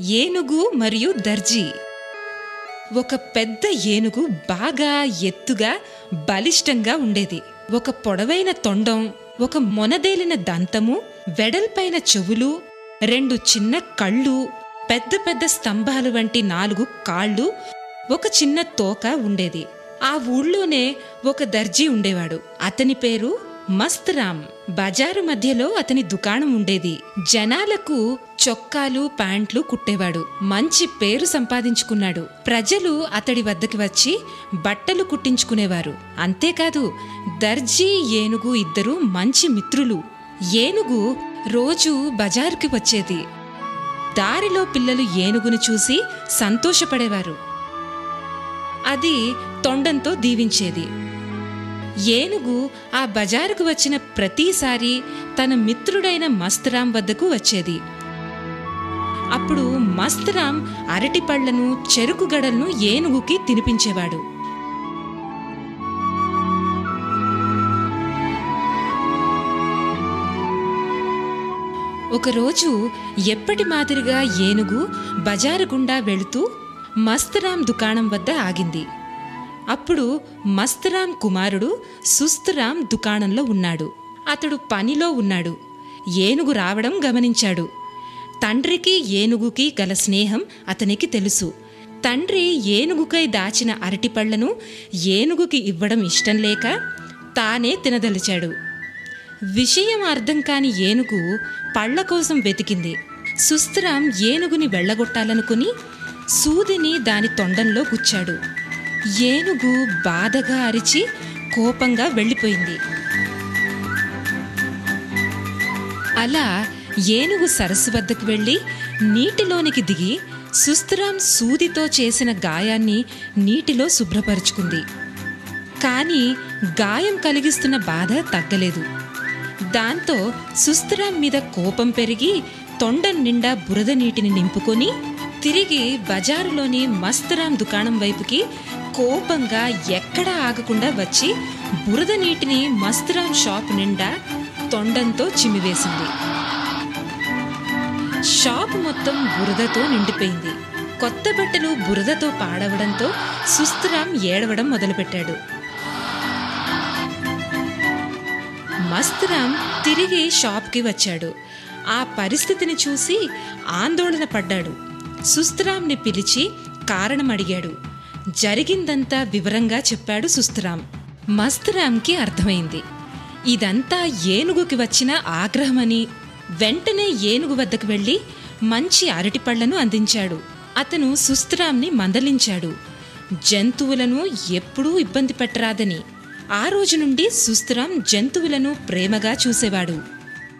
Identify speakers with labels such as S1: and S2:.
S1: ఏనుగు మరియు దర్జీ. ఒక పెద్ద ఏనుగు బాగా ఎత్తుగా బలిష్టంగా ఉండేది. ఒక పొడవైన తొండం ఒక మొనదేలిన దంతము వెడల్పైన చెవులు రెండు చిన్న కళ్ళు పెద్ద పెద్ద స్తంభాలు వంటి నాలుగు కాళ్ళు ఒక చిన్న తోక ఉండేది. ఆ ఊళ్ళోనే ఒక దర్జీ ఉండేవాడు. అతని పేరు మస్తరామ్ బజారు మధ్యలో అతని దుకాణం ఉండేది. జనాలకు చొక్కాలు ప్యాంట్లు కుట్టేవాడు. మంచి పేరు సంపాదించుకున్నాడు. ప్రజలు అతడి వద్దకి వచ్చి బట్టలు కుట్టించుకునేవారు. అంతేకాదు దర్జీ ఏనుగు ఇద్దరు మంచి మిత్రులు. ఏనుగు రోజు బజారుకి వచ్చేది. దారిలో పిల్లలు ఏనుగును చూసి సంతోషపడేవారు. అది తొండంతో దీవించేది. ఏనుగు ఆ బజారుకు వచ్చిన ప్రతిసారి తన మిత్రుడైన మస్తరాం వద్దకు వచ్చేది. అప్పుడు మస్తరాం అరటి పళ్ళను చెరుకు గడలను ఏనుగుకి తినిపించేవాడు. ఒకరోజు ఎప్పటి మాదిరిగా ఏనుగు బజారు గుండా వెళుతూ మస్తరాం దుకాణం వద్ద ఆగింది. అప్పుడు మస్తరాం కుమారుడు సుస్తరాం దుకాణంలో ఉన్నాడు. అతడు పనిలో ఉన్నాడు. ఏనుగు రావడం గమనించాడు. తండ్రికి ఏనుగుకి గల స్నేహం అతనికి తెలుసు. తండ్రి ఏనుగుకై దాచిన అరటిపళ్ళను ఏనుగుకి ఇవ్వడం ఇష్టం లేక తానే తినదలిచాడు. విషయం అర్థం కాని ఏనుగు పళ్ళ కోసం వెతికింది. సుస్తరాం ఏనుగుని వెళ్ళగొట్టాలనుకుని సూదిని దాని తొండంలో గుచ్చాడు. ఏనుగు బాధగా అరిచి కోపంగా వెళ్ళిపోయింది. అలా ఏనుగు సరస్సు వద్దకు వెళ్ళి నీటిలోనికి దిగి సుస్థిరాం సూదితో చేసిన గాయాన్ని నీటిలో శుభ్రపరుచుకుంది. కానీ గాయం కలిగిస్తున్న బాధ తగ్గలేదు. దాంతో సుస్థిరాం మీద కోపం పెరిగి తొండం నిండా బురద నీటిని నింపుకొని తిరిగి బజారులోని మస్తరాం దుకాణం వైపుకి కోపంగా ఎక్కడా ఆగకుండా వచ్చి బురద నీటిని మస్తరాం షాప్ నిండా తొండంతో చిమ్మివేసింది. షాప్ మొత్తం బురదతో నిండిపోయింది. కొత్త బట్టలు బురదతో పాడవడంతో సుస్థిరామ్ ఏడవడం మొదలుపెట్టాడు. మస్తురామ్ తిరిగి షాప్కి వచ్చాడు. ఆ పరిస్థితిని చూసి ఆందోళన పడ్డాడు. సుస్తరాంని పిలిచి కారణం అడిగాడు. జరిగిందంతా వివరంగా చెప్పాడు సుస్తరాం. మస్తరాంకి అర్థమైంది. ఇదంతా ఏనుగుకి వచ్చిన ఆగ్రహమని వెంటనే ఏనుగు వద్దకు వెళ్ళి మంచి అరటిపళ్ళను అందించాడు. అతను సుస్తరాంని మందలించాడు. జంతువులను ఎప్పుడూ ఇబ్బంది పెట్టరాదని. ఆ రోజు నుండి సుస్తరాం జంతువులను ప్రేమగా చూసేవాడు.